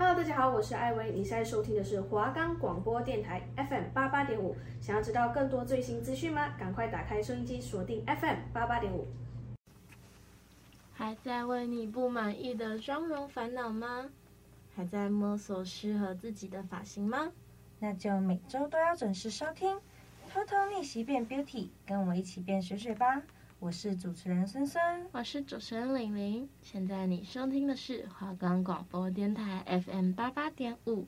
Hello，大家好，我是艾薇，你现在收听的是华冈广播电台 FM 八八点五。想要知道更多最新资讯吗？赶快打开收音机，锁定 FM 八八点五。还在为你不满意的妆容烦恼吗？还在摸索适合自己的发型吗？那就每周都要准时收听，偷偷逆袭变 Beauty，跟我一起变水水吧。我是主持人孙孙，我是主持人玲玲。现在你收听的是华冈广播电台 FM 八八点五。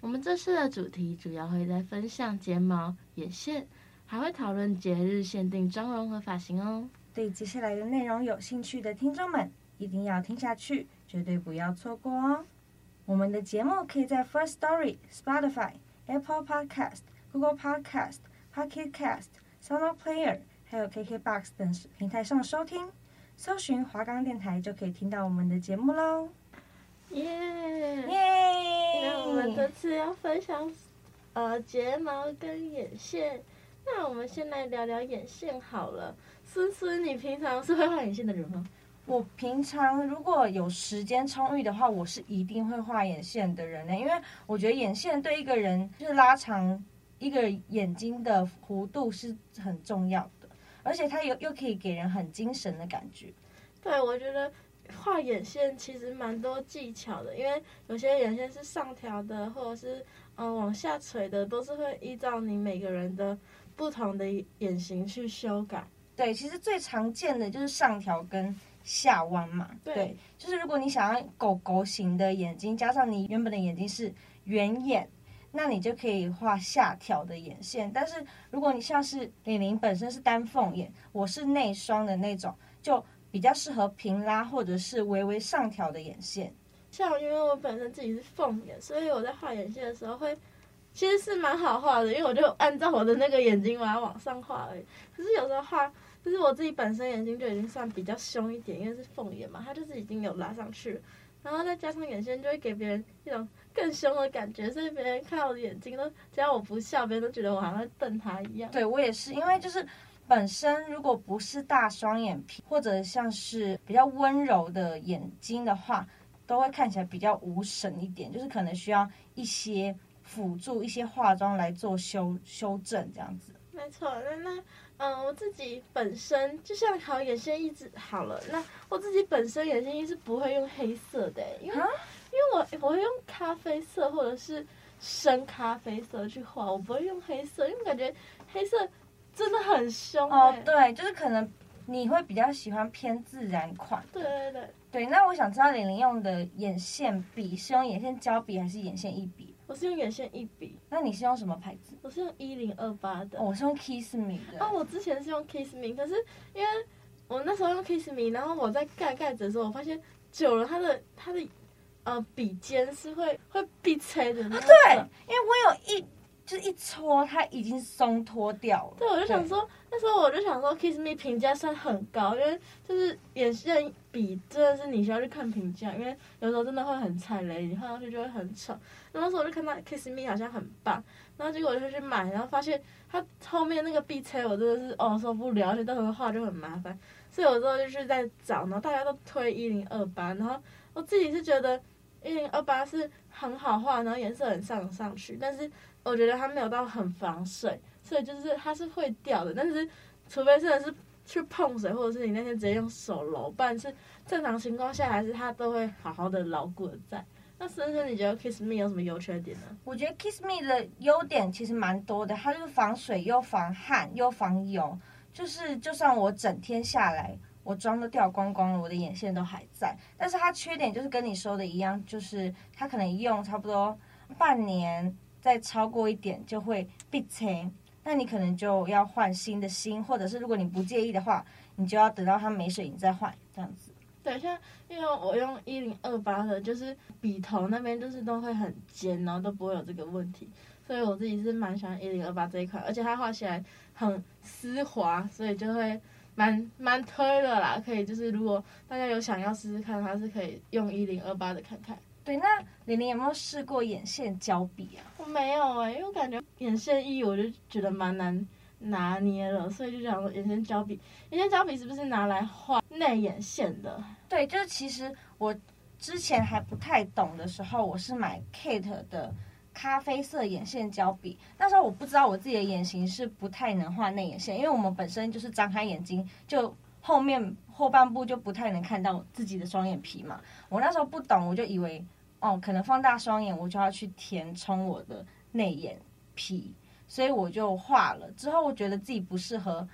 我们这次的主题主要会在分享睫毛、眼线，还会讨论节日限定妆容和发型哦。对接下来的内容有兴趣的听众们，一定要听下去，绝对不要错过哦。我们的节目可以在 First Story、Spotify、Apple Podcast、Google Podcast、Pocket Cast、Sound Player。还有 KKBOX 等平台上收听，搜寻华冈电台就可以听到我们的节目喽。耶耶！那我们这次要分享呃睫毛跟眼线，那我们先来聊聊眼线好了。思思，你平常是会画眼线的人吗？我平常如果有时间充裕的话，我是一定会画眼线的人呢，因为我觉得眼线对一个人就是拉长一个眼睛的弧度是很重要。而且它又又可以给人很精神的感觉。对，我觉得画眼线其实蛮多技巧的，因为有些眼线是上挑的，或者是嗯往下垂的，都是会依照你每个人的不同的眼型去修改。对，其实最常见的就是上挑跟下弯嘛。对，对，就是如果你想要狗狗型的眼睛，加上你原本的眼睛是圆眼。那你就可以画下挑的眼线，但是如果你像是玲玲本身是单凤眼，我是内双的那种，就比较适合平拉或者是微微上挑的眼线。像因为我本身自己是凤眼，所以我在画眼线的时候会，其实是蛮好画的，因为我就按照我的那个眼睛把它往上画而已。可是有时候画，就是我自己本身眼睛就已经算比较凶一点，因为是凤眼嘛，它就是已经有拉上去了。然后再加上眼线，就会给别人一种更凶的感觉，所以别人看我的眼睛都，只要我不笑，别人都觉得我好像在瞪他一样。对，我也是，因为就是本身如果不是大双眼皮，或者像是比较温柔的眼睛的话，都会看起来比较无神一点，就是可能需要一些辅助、一些化妆来做修修正这样子。没错，那那。嗯，我自己本身就像好眼线一直好了。那我自己本身眼线液是不会用黑色的，因为因为我我会用咖啡色或者是深咖啡色去画，我不会用黑色，因为感觉黑色真的很凶。哦，对，就是可能你会比较喜欢偏自然款。对对对。对，那我想知道玲玲用的眼线笔是用眼线胶笔还是眼线一笔？我是用眼线一笔，那你是用什么牌子？我是用一零二八的。哦，我是用 Kiss Me 的。哦，我之前是用 Kiss Me，可是因为我那时候用 Kiss Me，然后我在盖盖子的时候，我发现久了它的它的呃笔尖是会会闭塞的。啊，对，因为我有一。就是一搓，它已经松脱掉了。对，我就想说，那时候我就想说，Kiss Me 评价算很高，因为就是眼线笔真的是你需要去看评价，因为有时候真的会很踩雷，你画上去就会很丑。然后那时候我就看到 Kiss Me 好像很棒，然后结果我就去买，然后发现它后面那个 B 车我真的是哦受不了，而且到时候画就很麻烦。所以有时候就是在找，然后大家都推一零二八，然后我自己是觉得一零二八是很好画，然后颜色很上上去，但是。我觉得它没有到很防水，所以就是它是会掉的。但是，除非真的是去碰水，或者是你那天直接用手揉，不然是正常情况下，还是它都会好好的牢固的在。那深深，你觉得 Kiss Me 有什么优缺点呢？我觉得 Kiss Me 的优点其实蛮多的，它就是防水又防汗又防油，就是就算我整天下来，我妆都掉光光了，我的眼线都还在。但是它缺点就是跟你说的一样，就是它可能用差不多半年。再超过一点就会闭塞，那你可能就要换新的芯，或者是如果你不介意的话，你就要等到它没水你再换这样子。对，像因为我用一零二八的，就是笔头那边就是都会很尖，然后都不会有这个问题，所以我自己是蛮喜欢一零二八这一款，而且它画起来很丝滑，所以就会蛮蛮推的啦。可以就是如果大家有想要试试看，它是可以用一零二八的看看。对，那玲玲有没有试过眼线胶笔啊？我没有哎、欸，因为我感觉眼线液我就觉得蛮难拿捏了，所以就想说眼线胶笔。眼线胶笔是不是拿来画内眼线的？对，就是其实我之前还不太懂的时候，我是买 Kate 的咖啡色眼线胶笔。那时候我不知道我自己的眼型是不太能画内眼线，因为我们本身就是张开眼睛，就后面后半部就不太能看到自己的双眼皮嘛。我那时候不懂，我就以为哦，可能放大双眼，我就要去填充我的内眼皮，所以我就画了。之后我觉得自己不适合，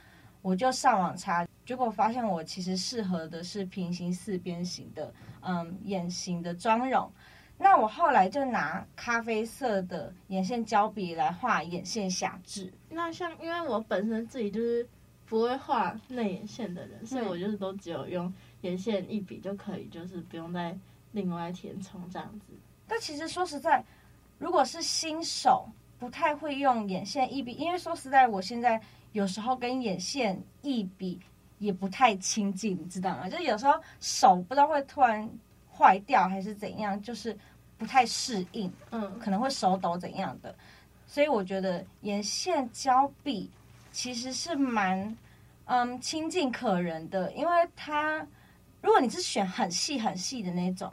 我就上网查。结果发现我其实适合的是平行四边形的，嗯，眼型的妆容。那我后来就拿咖啡色的眼线胶笔来画眼线下至。那像因为我本身自己就是不会画内眼线的人，嗯、所以我就是都只有用眼线一笔就可以，就是不用再另外填充这样子。但其实说实在，如果是新手，不太会用眼线一笔，因为说实在，我现在有时候跟眼线一笔。也不太亲近，你知道吗？就是有时候手不知道会突然坏掉还是怎样，就是不太适应，嗯，可能会手抖怎样的。所以我觉得眼线胶笔其实是蛮嗯亲近可人的，因为它如果你是选很细很细的那种，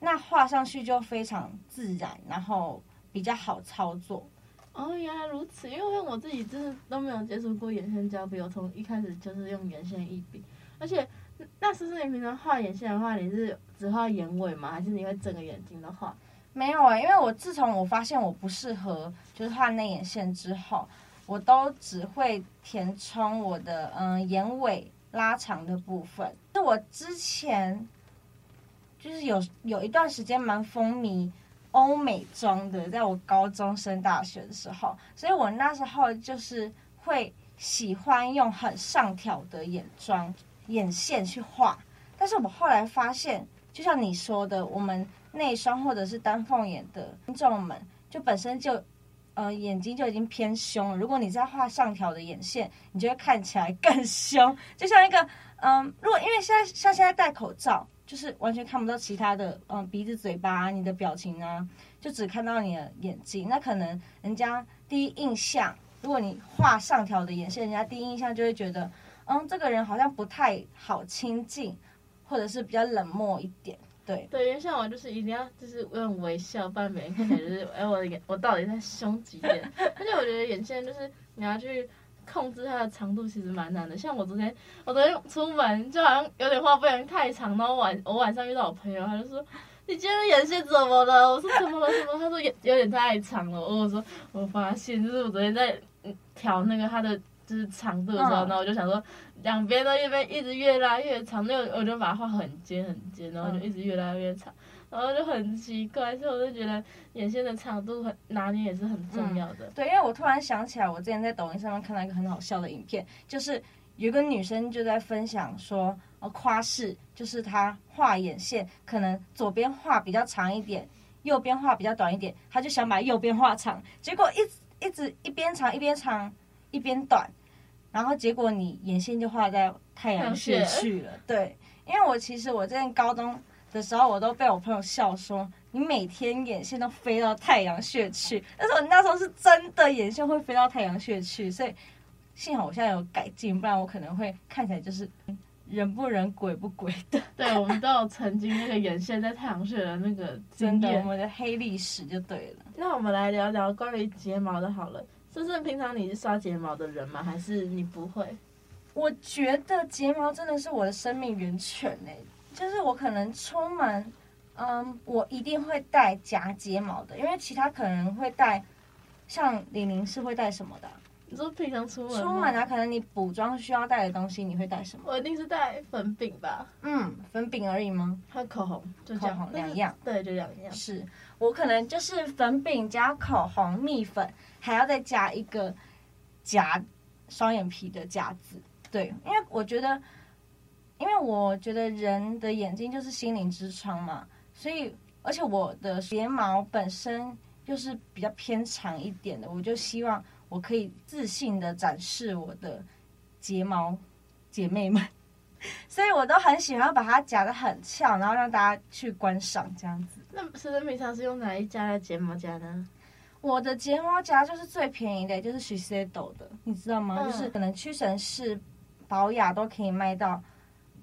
那画上去就非常自然，然后比较好操作。哦，原来如此。因为我自己真的都没有接触过眼线胶笔，我从一开始就是用眼线一笔。而且，那思思，你平常画眼线的话，你是只画眼尾吗？还是你会整个眼睛都画？没有啊、欸，因为我自从我发现我不适合就是画内眼线之后，我都只会填充我的嗯眼尾拉长的部分。就我之前就是有有一段时间蛮风靡。欧美妆的，在我高中升大学的时候，所以我那时候就是会喜欢用很上挑的眼妆、眼线去画。但是我后来发现，就像你说的，我们内双或者是单凤眼的观众们，就本身就呃眼睛就已经偏凶了。如果你再画上挑的眼线，你就会看起来更凶，就像一个嗯、呃，如果因为现在像现在戴口罩。就是完全看不到其他的，嗯，鼻子、嘴巴，你的表情啊，就只看到你的眼睛。那可能人家第一印象，如果你画上挑的眼线，人家第一印象就会觉得，嗯，这个人好像不太好亲近，或者是比较冷漠一点。对，对，因为像我就是一定要就是用微笑，不然别人看起来就是，哎，我的眼，我到底在凶几点？而且我觉得眼线就是你要去。控制它的长度其实蛮难的，像我昨天，我昨天出门就好像有点画不然太长，然后晚我晚上遇到我朋友，他就说：“你今天眼线怎么了？”我说：“怎么了？怎么？”他说：“有有点太长了。”我说：“我发现就是我昨天在调那个它的就是长度的时候，然后我就想说两边都一边一直越拉越长，那我就把它画很尖很尖，然后就一直越拉越长。”然后就很奇怪，所以我就觉得眼线的长度很拿捏也是很重要的。对，因为我突然想起来，我之前在抖音上面看到一个很好笑的影片，就是有个女生就在分享说，哦，夸饰就是她画眼线，可能左边画比较长一点，右边画比较短一点，她就想把右边画长，结果一一直一边长一边长一边短，然后结果你眼线就画在太阳穴去了。对，因为我其实我在高中。的时候，我都被我朋友笑说，你每天眼线都飞到太阳穴去。但是我那时候是真的眼线会飞到太阳穴去，所以幸好我现在有改进，不然我可能会看起来就是人不人鬼不鬼的。对，我们都有曾经那个眼线在太阳穴的那个 真的我们的黑历史就对了。那我们来聊聊关于睫毛的好了。就是平常你是刷睫毛的人吗？还是你不会？我觉得睫毛真的是我的生命源泉哎。就是我可能出门，嗯，我一定会带夹睫毛的，因为其他可能会带，像李宁是会带什么的？你说平常出门？出门啊，可能你补妆需要带的东西，你会带什么？我一定是带粉饼吧。嗯，粉饼而已吗？还有口红，就口红两样。对，就两样。是我可能就是粉饼加口红、蜜粉，还要再加一个夹双眼皮的夹子。对，因为我觉得。因为我觉得人的眼睛就是心灵之窗嘛，所以而且我的睫毛本身就是比较偏长一点的，我就希望我可以自信的展示我的睫毛姐妹们，所以我都很喜欢把它夹得很翘，然后让大家去观赏这样子。那思思平常是用哪一家的睫毛夹呢？我的睫毛夹就是最便宜的，就是 Shiseido 的，你知道吗？嗯、就是可能屈臣氏、宝雅都可以卖到。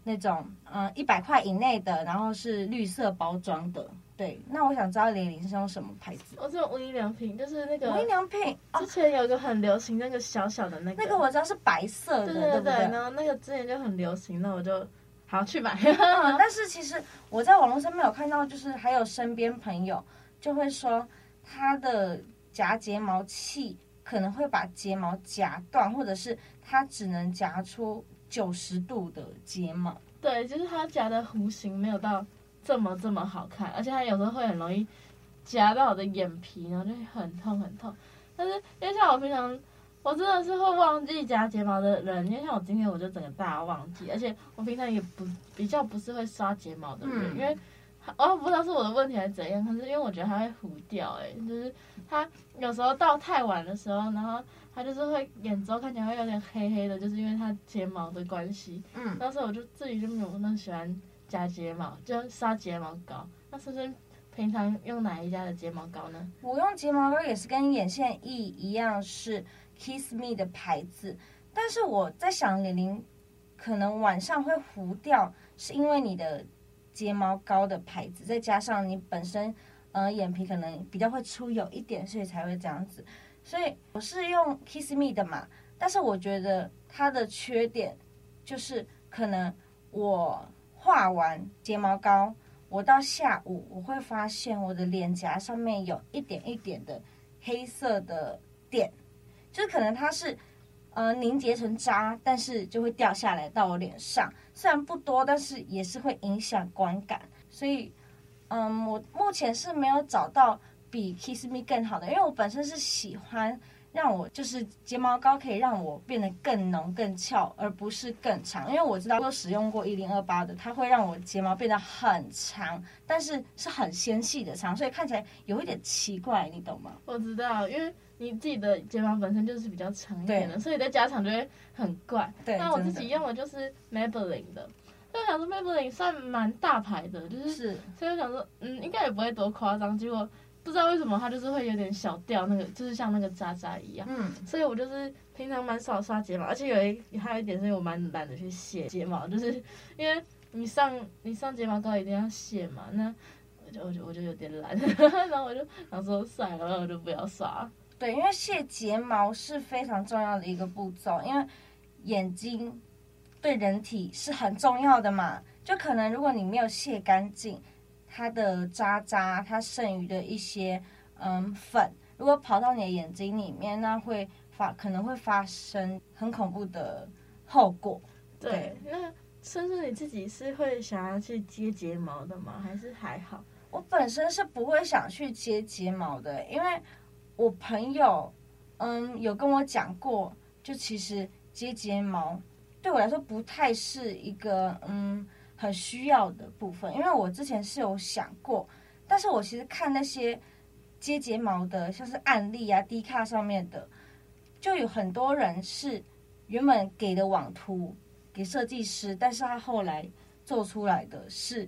那种嗯一百块以内的，然后是绿色包装的。对，那我想知道玲玲是用什么牌子？我是用无印良品，就是那个无印良品。之前有一个很流行那个小小的那个，那个我知道是白色的，对对对，对，对。然后那个之前就很流行，那我就好去买。嗯，但是其实我在网络上面有看到，就是还有身边朋友就会说，他的夹睫毛器可能会把睫毛夹断，或者是他只能夹出九十度的睫毛。对，就是它夹的弧形没有到。这么这么好看，而且它有时候会很容易夹到我的眼皮，然后就很痛很痛。但是因为像我平常，我真的是会忘记夹睫毛的人，因为像我今天我就整个大忘记，而且我平常也不比较不是会刷睫毛的人，嗯、因为哦不知道是我的问题还是怎样，可是因为我觉得它会糊掉，哎，就是它有时候到太晚的时候，然后它就是会眼周看起来会有点黑黑的，就是因为它睫毛的关系。嗯，当时我就自己就没有那么喜欢。夹睫毛就刷睫毛膏，那是不是平常用哪一家的睫毛膏呢？我用睫毛膏也是跟眼线液一样，是 Kiss Me 的牌子。但是我在想，玲玲可能晚上会糊掉，是因为你的睫毛膏的牌子，再加上你本身呃眼皮可能比较会出油一点，所以才会这样子。所以我是用 Kiss Me 的嘛，但是我觉得它的缺点就是可能我。画完睫毛膏，我到下午我会发现我的脸颊上面有一点一点的黑色的点，就是可能它是呃凝结成渣，但是就会掉下来到我脸上，虽然不多，但是也是会影响观感。所以，嗯，我目前是没有找到比 Kiss Me 更好的，因为我本身是喜欢。让我就是睫毛膏可以让我变得更浓更翘，而不是更长。因为我知道我使用过一零二八的，它会让我睫毛变得很长，但是是很纤细的长，所以看起来有一点奇怪，你懂吗？我知道，因为你自己的睫毛本身就是比较长一点的，所以再加长就会很怪。对，那我自己用的就是 Maybelline 的，所以我想说 Maybelline 算蛮大牌的，就是，是所以我想说，嗯，应该也不会多夸张，结果。不知道为什么它就是会有点小掉，那个就是像那个渣渣一样。嗯，所以我就是平常蛮少刷睫毛，而且有一还有一点是我蛮懒得去卸睫毛，就是因为你上你上睫毛膏一定要卸嘛，那我就我就我就有点懒，然后我就想说算了，我就不要刷。对，因为卸睫毛是非常重要的一个步骤，因为眼睛对人体是很重要的嘛，就可能如果你没有卸干净。它的渣渣，它剩余的一些嗯粉，如果跑到你的眼睛里面，那会发可能会发生很恐怖的后果。对，对那甚至你自己是会想要去接睫毛的吗？还是还好？我本身是不会想去接睫毛的，因为我朋友嗯有跟我讲过，就其实接睫毛对我来说不太是一个嗯。很需要的部分，因为我之前是有想过，但是我其实看那些接睫毛的，像是案例啊、低卡上面的，就有很多人是原本给的网图给设计师，但是他后来做出来的是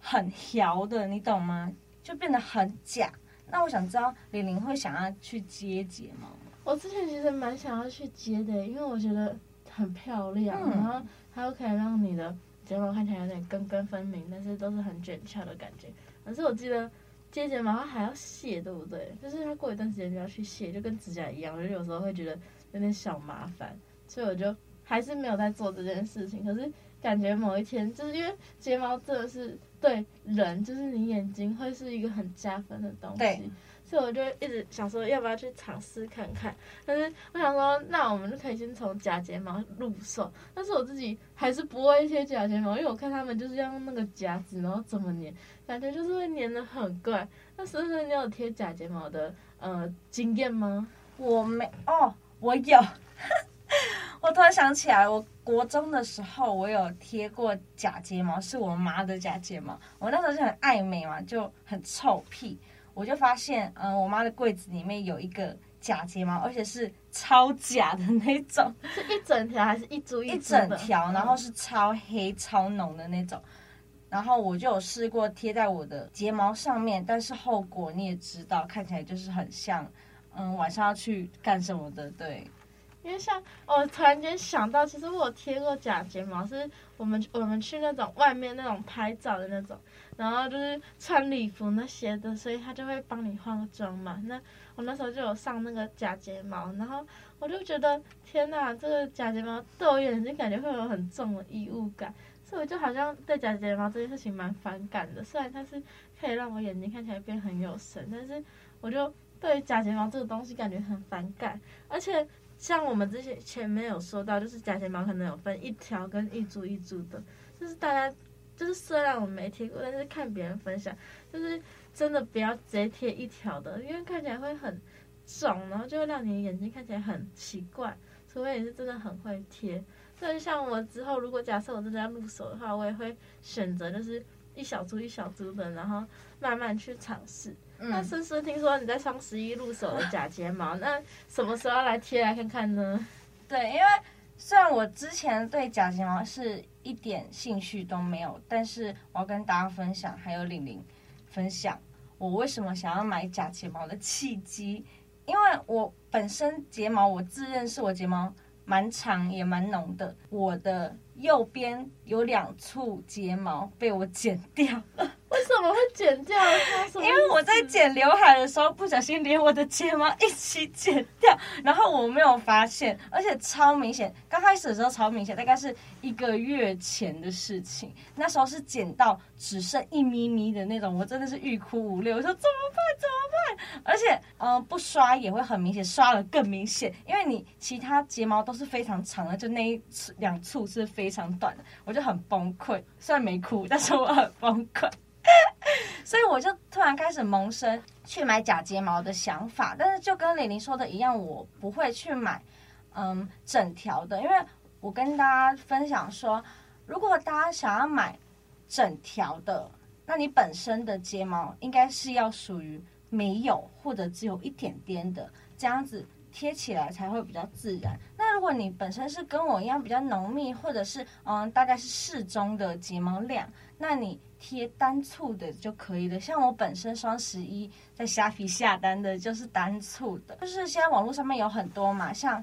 很调的，你懂吗？就变得很假。那我想知道玲玲会想要去接睫毛吗？我之前其实蛮想要去接的，因为我觉得很漂亮，嗯、然后它又可以让你的。睫毛看起来有点根根分明，但是都是很卷翘的感觉。可是我记得接睫毛它还要卸，对不对？就是它过一段时间就要去卸，就跟指甲一样。我就有时候会觉得有点小麻烦，所以我就还是没有在做这件事情。可是感觉某一天，就是因为睫毛真的是对人，就是你眼睛会是一个很加分的东西。所以我就一直想说，要不要去尝试看看？但是我想说，那我们就可以先从假睫毛入手。但是我自己还是不会贴假睫毛，因为我看他们就是要用那个夹子，然后怎么粘，感觉就是会粘得很怪。那是不是你有贴假睫毛的呃经验吗？我没哦，我有。我突然想起来，我国中的时候我有贴过假睫毛，是我妈的假睫毛。我那时候就很爱美嘛，就很臭屁。我就发现，嗯，我妈的柜子里面有一个假睫毛，而且是超假的那种，是一整条还是一株一整条，然后是超黑超浓的那种。然后我就有试过贴在我的睫毛上面，但是后果你也知道，看起来就是很像，嗯，晚上要去干什么的，对。因为像我突然间想到，其实我有贴过假睫毛，是我们我们去那种外面那种拍照的那种，然后就是穿礼服那些的，所以他就会帮你化妆嘛。那我那时候就有上那个假睫毛，然后我就觉得天呐，这个假睫毛对我眼睛感觉会有很重的异物感，所以我就好像对假睫毛这件事情蛮反感的。虽然它是可以让我眼睛看起来变很有神，但是我就对假睫毛这个东西感觉很反感，而且。像我们之前前面有说到，就是假睫毛可能有分一条跟一株一株的，就是大家就是虽然我没贴过，但是看别人分享，就是真的不要直接贴一条的，因为看起来会很肿，然后就会让你眼睛看起来很奇怪。除非你是真的很会贴，所以像我之后如果假设我真的要入手的话，我也会选择就是一小株一小株的，然后慢慢去尝试。那思思听说你在双十一入手了假睫毛，那什么时候来贴来看看呢？对，因为虽然我之前对假睫毛是一点兴趣都没有，但是我要跟大家分享，还有玲玲分享我为什么想要买假睫毛的契机。因为我本身睫毛，我自认是我睫毛蛮长也蛮浓的，我的右边有两簇睫毛被我剪掉了。为什么会剪掉？因为我在剪刘海的时候不小心连我的睫毛一起剪掉，然后我没有发现，而且超明显。刚开始的时候超明显，大概是一个月前的事情。那时候是剪到只剩一咪咪的那种，我真的是欲哭无泪。我说怎么办？怎么办？而且，嗯、不刷也会很明显，刷了更明显。因为你其他睫毛都是非常长的，就那一两簇是非常短的，我就很崩溃。虽然没哭，但是我很崩溃。所以我就突然开始萌生去买假睫毛的想法，但是就跟李玲说的一样，我不会去买嗯整条的，因为我跟大家分享说，如果大家想要买整条的，那你本身的睫毛应该是要属于没有或者只有一点点的，这样子贴起来才会比较自然。那如果你本身是跟我一样比较浓密，或者是嗯大概是适中的睫毛量，那你。贴单簇的就可以了，像我本身双十一在虾皮下单的就是单簇的，就是现在网络上面有很多嘛，像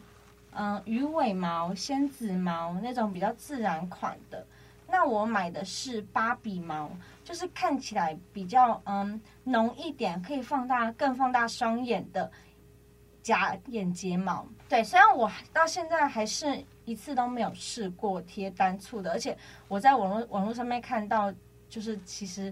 嗯鱼尾毛、仙子毛那种比较自然款的，那我买的是芭比毛，就是看起来比较嗯浓一点，可以放大更放大双眼的假眼睫毛。对，虽然我到现在还是一次都没有试过贴单簇的，而且我在网络网络上面看到。就是其实，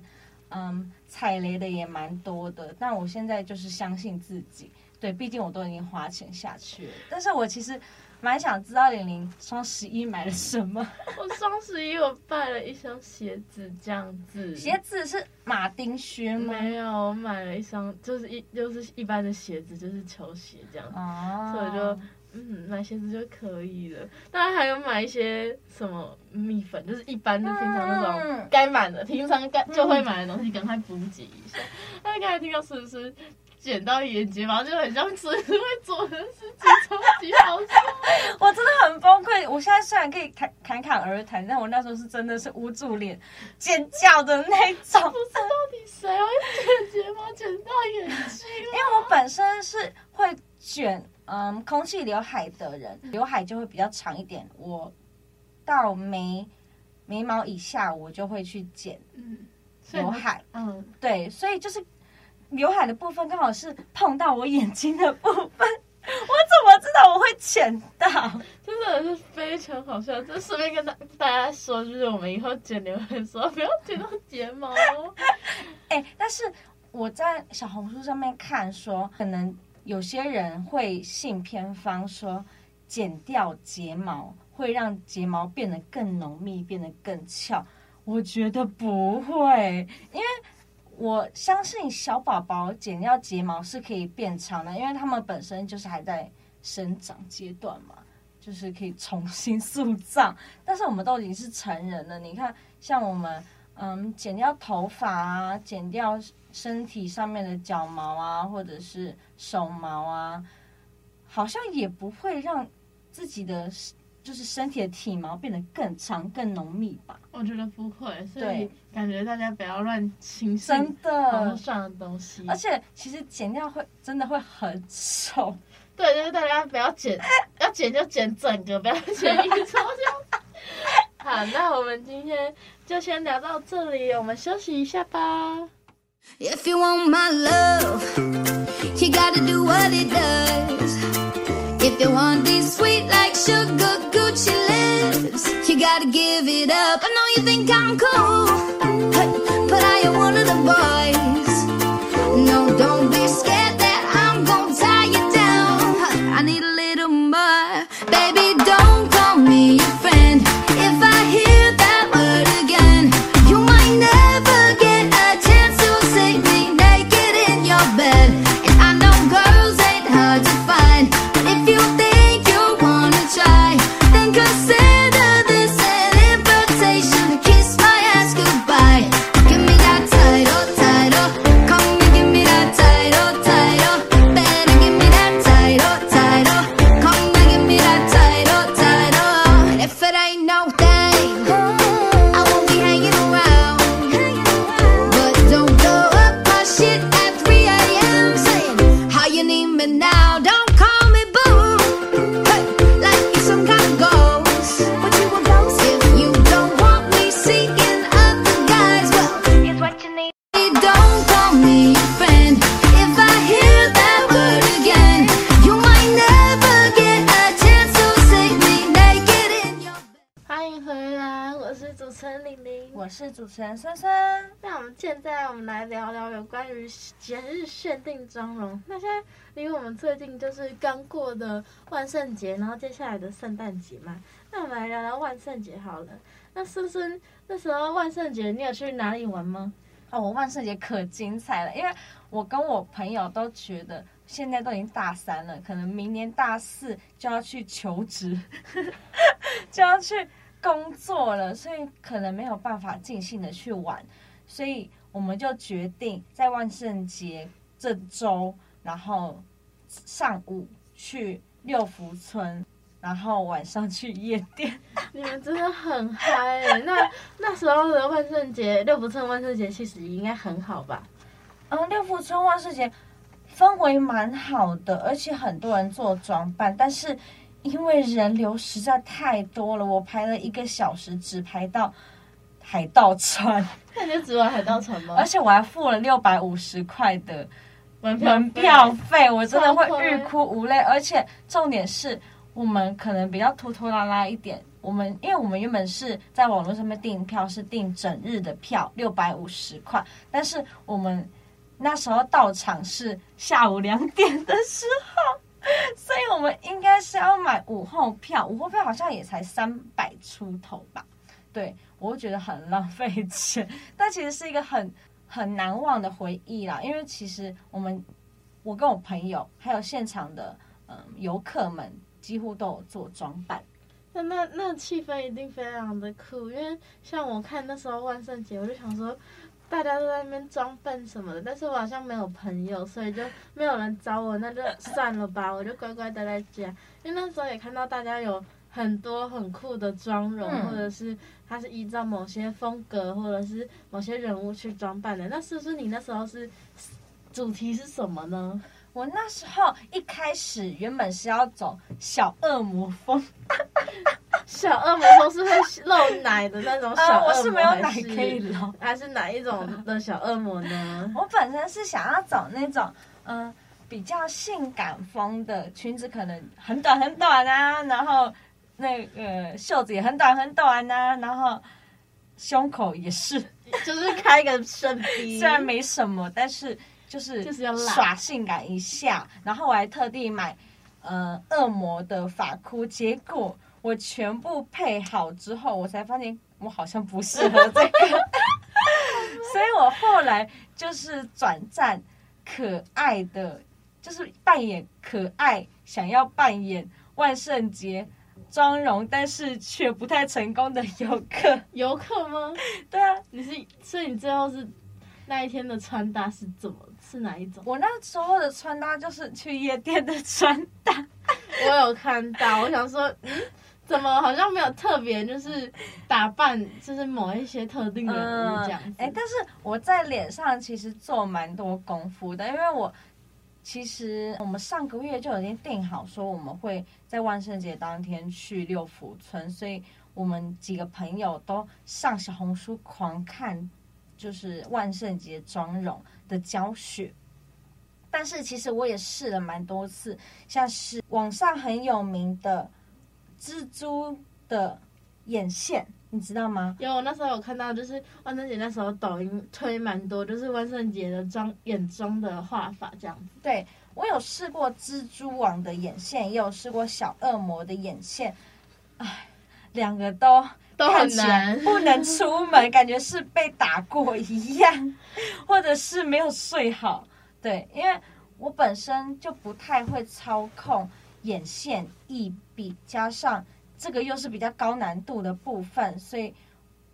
嗯，踩雷的也蛮多的，但我现在就是相信自己，对，毕竟我都已经花钱下去了。但是我其实蛮想知道玲玲双十一买了什么。我双十一我买了一双鞋子，这样子。鞋子是马丁靴吗？没有，我买了一双，就是一就是一般的鞋子，就是球鞋这样。哦。所以就。嗯，买鞋子就可以了。当然还有买一些什么蜜粉，就是一般的平常那种该买的，平常该就会买的东西，赶快补给一下。那刚才听到是不是剪到眼睫毛，就很像是会做的事情，超级好笑。我真的很崩溃。我现在虽然可以侃侃侃而谈，但我那时候是真的是捂住脸尖叫的那种。不知道到底谁会剪睫毛剪到眼睛？因为我本身是会卷。嗯，空气刘海的人，刘海就会比较长一点。我到眉眉毛以下，我就会去剪刘海。嗯，对，所以就是刘海的部分刚好是碰到我眼睛的部分。我怎么知道我会剪到？真的是非常好笑。就顺便跟大大家说，就是我们以后剪刘海的时候不要剪到睫毛哦。哎、欸，但是我在小红书上面看说，可能。有些人会信偏方，说剪掉睫毛会让睫毛变得更浓密，变得更翘。我觉得不会，因为我相信小宝宝剪掉睫毛是可以变长的，因为他们本身就是还在生长阶段嘛，就是可以重新 塑造。但是我们都已经是成人了，你看，像我们，嗯，剪掉头发啊，剪掉。身体上面的脚毛啊，或者是手毛啊，好像也不会让自己的就是身体的体毛变得更长、更浓密吧？我觉得不会，所以感觉大家不要乱轻信网络上的东西。而且其实剪掉会真的会很丑，对，就是大家不要剪，要剪就剪整个，不要剪一撮这样。好，那我们今天就先聊到这里，我们休息一下吧。If you want my love, you gotta do what it does. If you want these sweet like sugar Gucci lips, you gotta give it up. I know you think I'm cool, 持人森森。那我们现在我们来聊聊有关于节日限定妆容。那现在离我们最近就是刚过的万圣节，然后接下来的圣诞节嘛。那我们来聊聊万圣节好了。那森森那时候万圣节你有去哪里玩吗？哦，我万圣节可精彩了，因为我跟我朋友都觉得现在都已经大三了，可能明年大四就要去求职，就要去工作了，所以可能没有办法尽兴的去玩，所以我们就决定在万圣节这周，然后上午去六福村，然后晚上去夜店。你们真的很嗨耶！那那时候的万圣节，六福村万圣节其实应该很好吧？嗯，六福村万圣节氛围蛮好的，而且很多人做装扮，但是因为人流实在太多了，我排了一个小时，只排到海盗船。那你就只玩海盗船吗？而且我还付了六百五十块的门票门票费，我真的会欲哭无泪。而且重点是我们可能比较拖拖拉拉一点，我们因为我们原本是在网络上面订票，是订整日的票，六百五十块，但是我们那时候到场是下午两点的时候，所以我们应该是要买午后票，午后票好像也才三百出头吧。对，我会觉得很浪费钱，但其实是一个很 很难忘的回忆啦。因为其实我们，我跟我朋友还有现场的嗯游客们，几乎都有做装扮。那那那气氛一定非常的酷，因为像我看那时候万圣节，我就想说大家都在那边装扮什么的，但是我好像没有朋友，所以就没有人找我，那就算了吧，我就乖乖待在家。因为那时候也看到大家有很多很酷的妆容，嗯、或者是。他是依照某些风格或者是某些人物去装扮的，那是不是你那时候是主题是什么呢？我那时候一开始原本是要走小恶魔风，小恶魔风是会露奶的那种小恶魔，呃，我是没有奶可以露，还是哪一种的小恶魔呢？我本身是想要走那种嗯、呃、比较性感风的裙子，可能很短很短啊，然后。那个袖子也很短很短呐、啊，然后胸口也是，就是开个深 V，虽然没什么，但是就是就是要耍性感一下。然后我还特地买呃恶魔的发箍，结果我全部配好之后，我才发现我好像不适合这个，所以我后来就是转战可爱的，就是扮演可爱，想要扮演万圣节。妆容，但是却不太成功的游客，游客吗？对啊，你是，所以你最后是那一天的穿搭是怎么？是哪一种？我那时候的穿搭就是去夜店的穿搭。我有看到，我想说，嗯，怎么好像没有特别，就是打扮，就是某一些特定的人物这样子。哎、嗯欸，但是我在脸上其实做蛮多功夫的，因为我其实我们上个月就已经定好说我们会在万圣节当天去六福村，所以我们几个朋友都上小红书狂看，就是万圣节妆容的教学。但是其实我也试了蛮多次，像是网上很有名的蜘蛛的眼线，你知道吗？有，那时候有看到，就是万圣节那时候抖音推蛮多，就是万圣节的妆眼妆的画法这样子。对，我有试过蜘蛛网的眼线，也有试过小恶魔的眼线，唉，两个都都很难，不能出门，感觉是被打过一样，或者是没有睡好。对，因为我本身就不太会操控眼线、一笔，加上这个又是比较高难度的部分，所以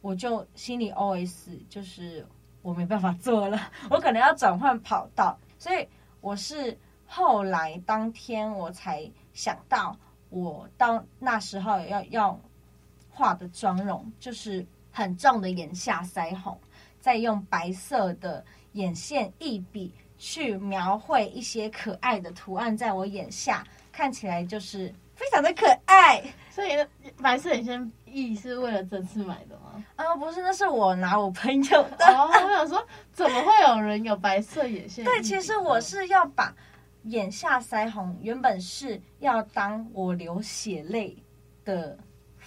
我就心里 OS 就是我没办法做了，我可能要转换跑道。所以我是后来当天我才想到，我到那时候要要画的妆容就是很重的眼下腮红，再用白色的眼线一笔。去描绘一些可爱的图案在我眼下，看起来就是非常的可爱。所以白色眼线液是为了这次买的吗？啊、呃，不是，那是我拿我朋友 的。哦，我想说，怎么会有人有白色眼线？对，其实我是要把眼下腮红原本是要当我流血泪的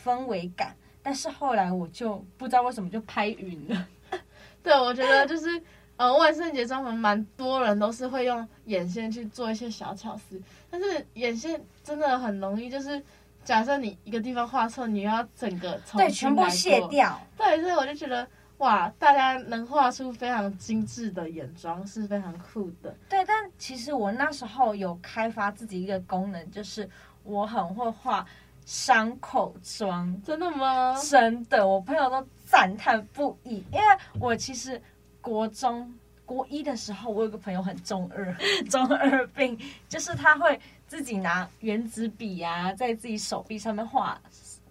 氛围感，但是后来我就不知道为什么就拍晕了。对，我觉得就是。呃，万圣节专门蛮多人都是会用眼线去做一些小巧思，但是眼线真的很容易，就是假设你一个地方画错，你要整个对，全部卸掉。对，所以我就觉得哇，大家能画出非常精致的眼妆是非常酷的。对，但其实我那时候有开发自己一个功能，就是我很会画伤口妆。真的吗？真的，我朋友都赞叹不已，因为我其实。国中国一的时候，我有个朋友很中二，中二病就是他会自己拿原子笔呀、啊，在自己手臂上面画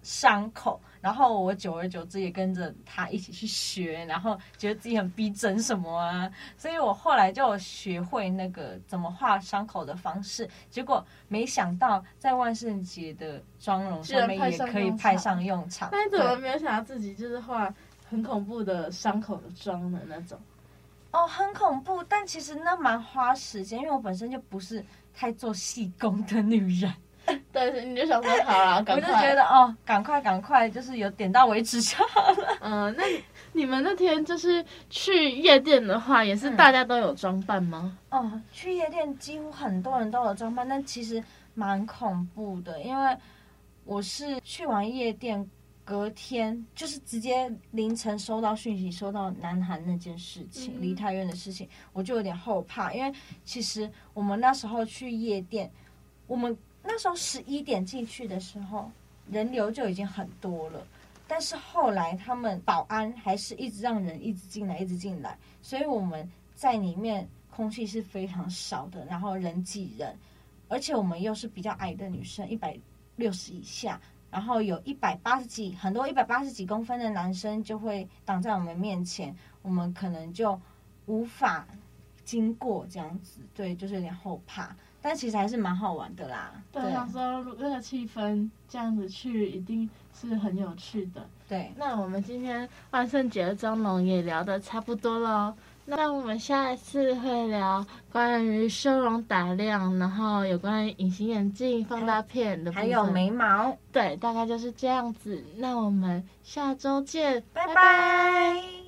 伤口，然后我久而久之也跟着他一起去学，然后觉得自己很逼真什么啊，所以我后来就学会那个怎么画伤口的方式，结果没想到在万圣节的妆容上面也可以派上用场。那你怎么没有想到自己就是画？很恐怖的伤口的妆的那种，哦，很恐怖，但其实那蛮花时间，因为我本身就不是太做细工的女人。对，你就想说好了，赶快，我就觉得哦，赶快赶快，就是有点到为止就好了。嗯，那你们那天就是去夜店的话，也是大家都有装扮吗？嗯、哦，去夜店几乎很多人都有装扮，但其实蛮恐怖的，因为我是去完夜店。隔天就是直接凌晨收到讯息，收到南韩那件事情，梨泰院的事情，我就有点后怕，因为其实我们那时候去夜店，我们那时候十一点进去的时候，人流就已经很多了，但是后来他们保安还是一直让人一直进来，一直进来，所以我们在里面空气是非常少的，然后人挤人，而且我们又是比较矮的女生，一百六十以下。然后有一百八十几，很多一百八十几公分的男生就会挡在我们面前，我们可能就无法经过这样子，对，就是有点后怕，但其实还是蛮好玩的啦。对，想说那个气氛这样子去一定是很有趣的。对，那我们今天万圣节的妆容也聊得差不多了。那我们下一次会聊关于修容打亮，然后有关于隐形眼镜、放大片的部分，还有眉毛。对，大概就是这样子。那我们下周见，拜拜。拜拜。